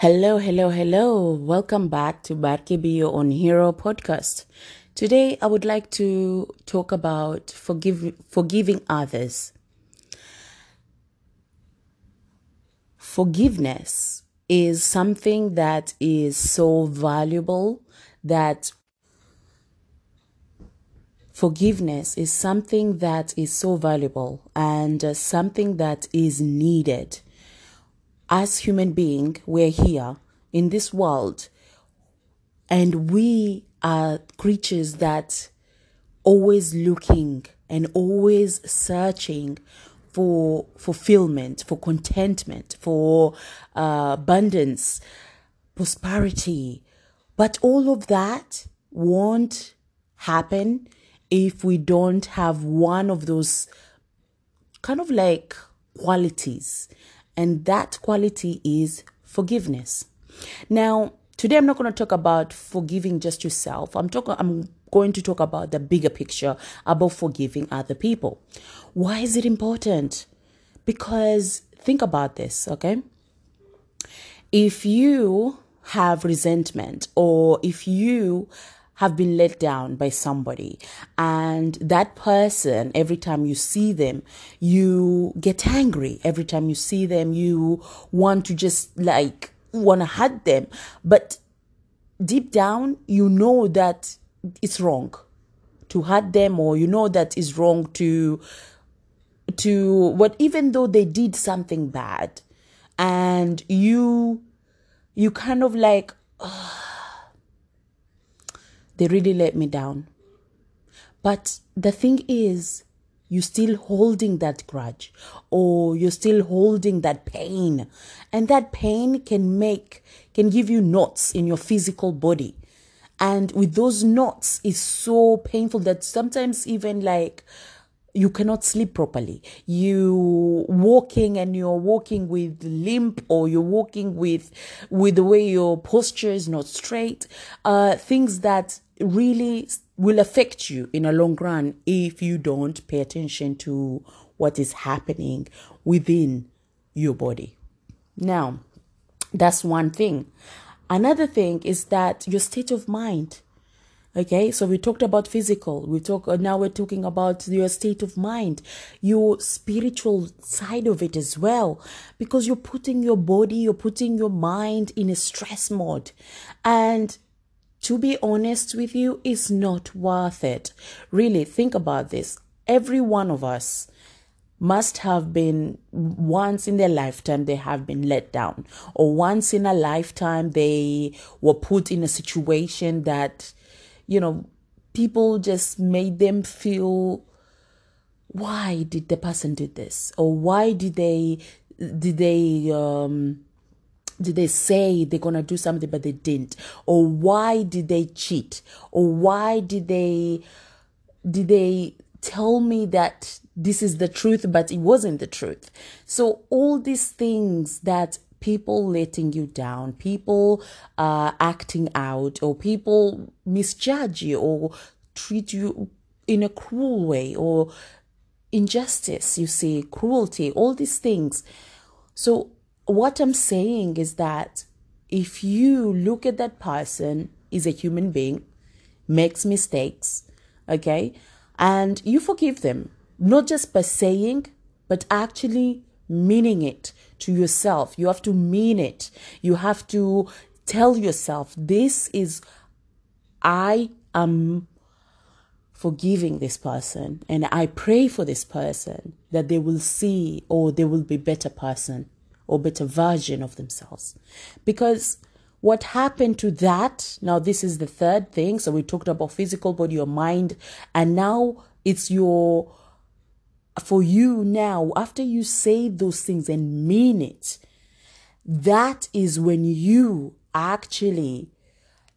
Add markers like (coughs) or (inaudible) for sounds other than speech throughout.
Hello, hello, hello. Welcome back to Barke Be Your Own Hero podcast. Today I would like to talk about forgive, forgiving others. Forgiveness is something that is so valuable that forgiveness is something that is so valuable and uh, something that is needed as human being, we're here in this world and we are creatures that always looking and always searching for fulfillment, for contentment, for uh, abundance, prosperity. But all of that won't happen if we don't have one of those kind of like qualities and that quality is forgiveness. Now, today I'm not going to talk about forgiving just yourself. I'm talking I'm going to talk about the bigger picture about forgiving other people. Why is it important? Because think about this, okay? If you have resentment or if you have been let down by somebody. And that person every time you see them you get angry. Every time you see them you want to just like want to hurt them. But deep down you know that it's wrong to hurt them or you know that it's wrong to to what even though they did something bad and you you kind of like (sighs) (sighs) they really let me down. But the thing is, you're still holding that grudge or you're still holding that pain. And that pain can make, can give you knots in your physical body. And with those knots, it's so painful that sometimes even like, you cannot sleep properly. You walking and you're walking with limp or you're walking with with the way your posture is not straight. Uh, things that really will affect you in a long run if you don't pay attention to what is happening within your body. Now, that's one thing. Another thing is that your state of mind. Okay, so we talked about physical. We talk uh, now. We're talking about your state of mind, your spiritual side of it as well, because you're putting your body, you're putting your mind in a stress mode, and to be honest with you, it's not worth it. Really, think about this. Every one of us must have been once in their lifetime they have been let down or once in a lifetime they were put in a situation that you know people just made them feel why did the person do this? Or why did they did they um did they say they're to do something but they didn't? Or why did they cheat? Or why did they did they tell me that this is the truth but it wasn't the truth? So all these things that people letting you down people uh acting out or people misjudge you or treat you in a cruel way or injustice you see cruelty all these things. So what I'm saying is that if you look at that person is a human being, makes mistakes, okay, and you forgive them, not just by saying, but actually meaning it to yourself. You have to mean it. You have to tell yourself, this is, I am forgiving this person and I pray for this person that they will see or they will be better person or better version of themselves. Because what happened to that, now this is the third thing. So we talked about physical body, your mind, and now it's your, for you now, after you say those things and mean it, that is when you actually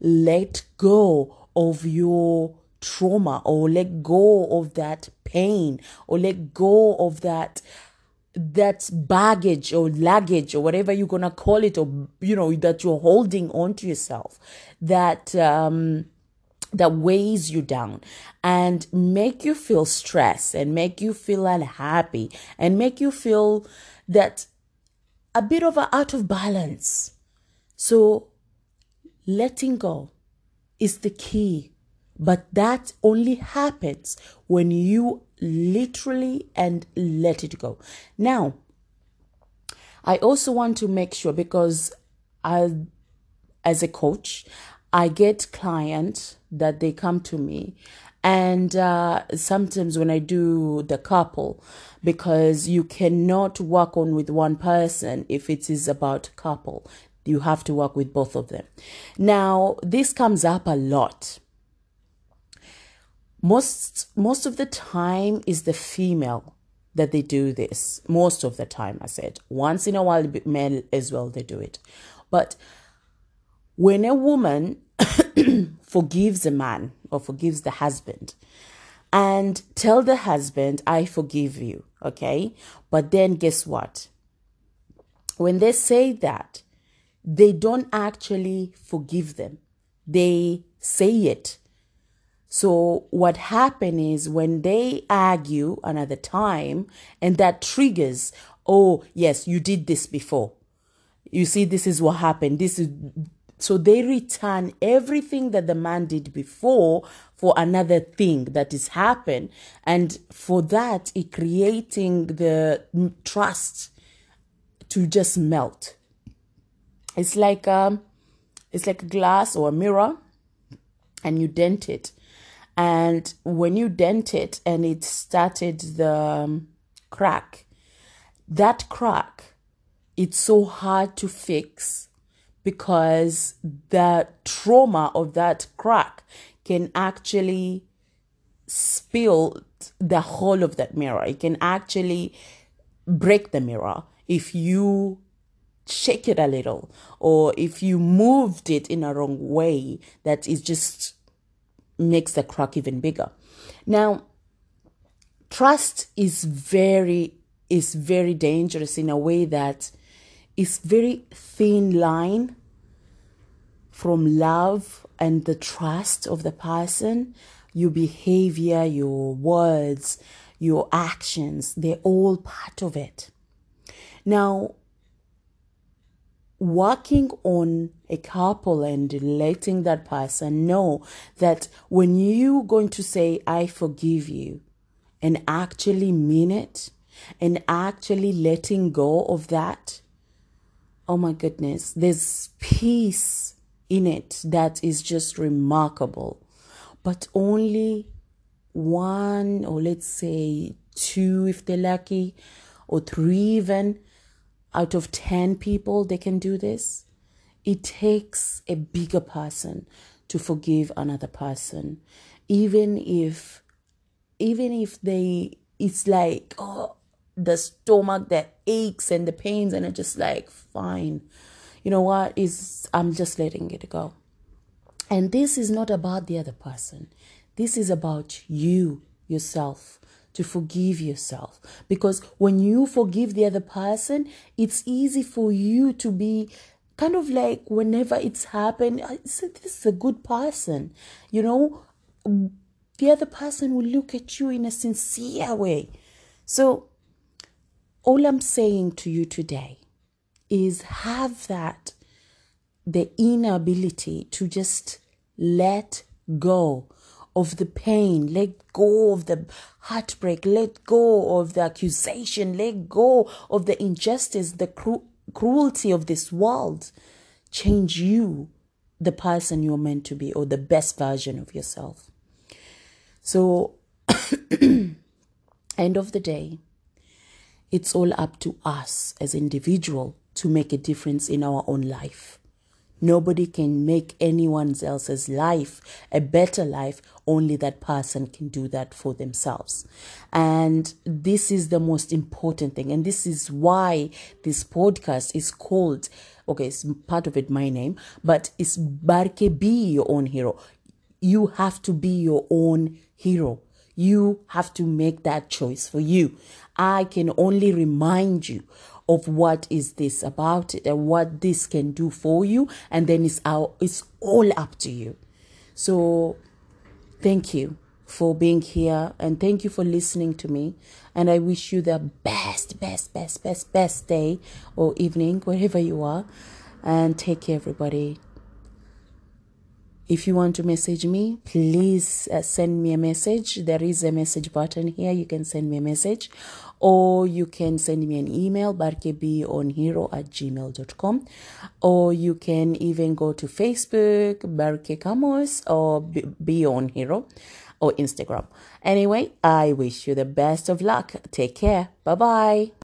let go of your trauma or let go of that pain or let go of that that baggage or luggage or whatever you're gonna call it, or you know that you're holding onto yourself, that um, that weighs you down and make you feel stressed and make you feel unhappy and make you feel that a bit of a out of balance. So, letting go is the key, but that only happens when you literally and let it go. Now, I also want to make sure because I, as a coach, I get clients that they come to me and uh, sometimes when I do the couple, because you cannot work on with one person if it is about couple, you have to work with both of them. Now, this comes up a lot. Most most of the time is the female that they do this. Most of the time, I said. Once in a while, men as well they do it, but when a woman (coughs) forgives a man or forgives the husband and tell the husband, I forgive you, okay? But then guess what? When they say that, they don't actually forgive them. They say it. So what happened is when they argue another time and that triggers, oh, yes, you did this before. You see, this is what happened. This is so they return everything that the man did before for another thing that is happened. And for that, it creating the trust to just melt. It's like um, it's like a glass or a mirror, and you dent it. And when you dent it and it started the um, crack, that crack, it's so hard to fix because the trauma of that crack can actually spill the whole of that mirror. It can actually break the mirror if you shake it a little or if you moved it in a wrong way that it just makes the crack even bigger. Now, trust is very is very dangerous in a way that is very thin line from love and the trust of the person. Your behavior your words your actions they're all part of it. Now working on a couple and letting that person know that when you're going to say i forgive you and actually mean it and actually letting go of that oh my goodness, there's peace in it that is just remarkable. But only one, or let's say two, if they're lucky, or three even, out of 10 people, they can do this. It takes a bigger person to forgive another person, even if, even if they, it's like, oh, the stomach that aches and the pains and it's just like fine. You know what? Is i'm just letting it go. And this is not about the other person. This is about you yourself to forgive yourself. Because when you forgive the other person it's easy for you to be kind of like whenever it's happened this is a good person. You know the other person will look at you in a sincere way. So all I'm saying to you today is have that, the inability to just let go of the pain, let go of the heartbreak, let go of the accusation, let go of the injustice, the cru- cruelty of this world. Change you, the person you're meant to be, or the best version of yourself. So, (clears throat) end of the day, it's all up to us as individual to make a difference in our own life. Nobody can make anyone else's life a better life. Only that person can do that for themselves. And this is the most important thing. And this is why this podcast is called, okay, it's part of it my name, but it's Barke Be Your Own Hero. You have to be your own hero. You have to make that choice for you. I can only remind you of what is this about it and what this can do for you and then it's our it's all up to you so thank you for being here and thank you for listening to me and i wish you the best best best best best day or evening wherever you are And take care, everybody. If you want to message me, please uh, send me a message. There is a message button here. You can send me a message or you can send me an email, barkebeonhero at gmail.com. Or you can even go to Facebook, Barke Kamos or Be On Hero or Instagram. Anyway, I wish you the best of luck. Take care. Bye bye.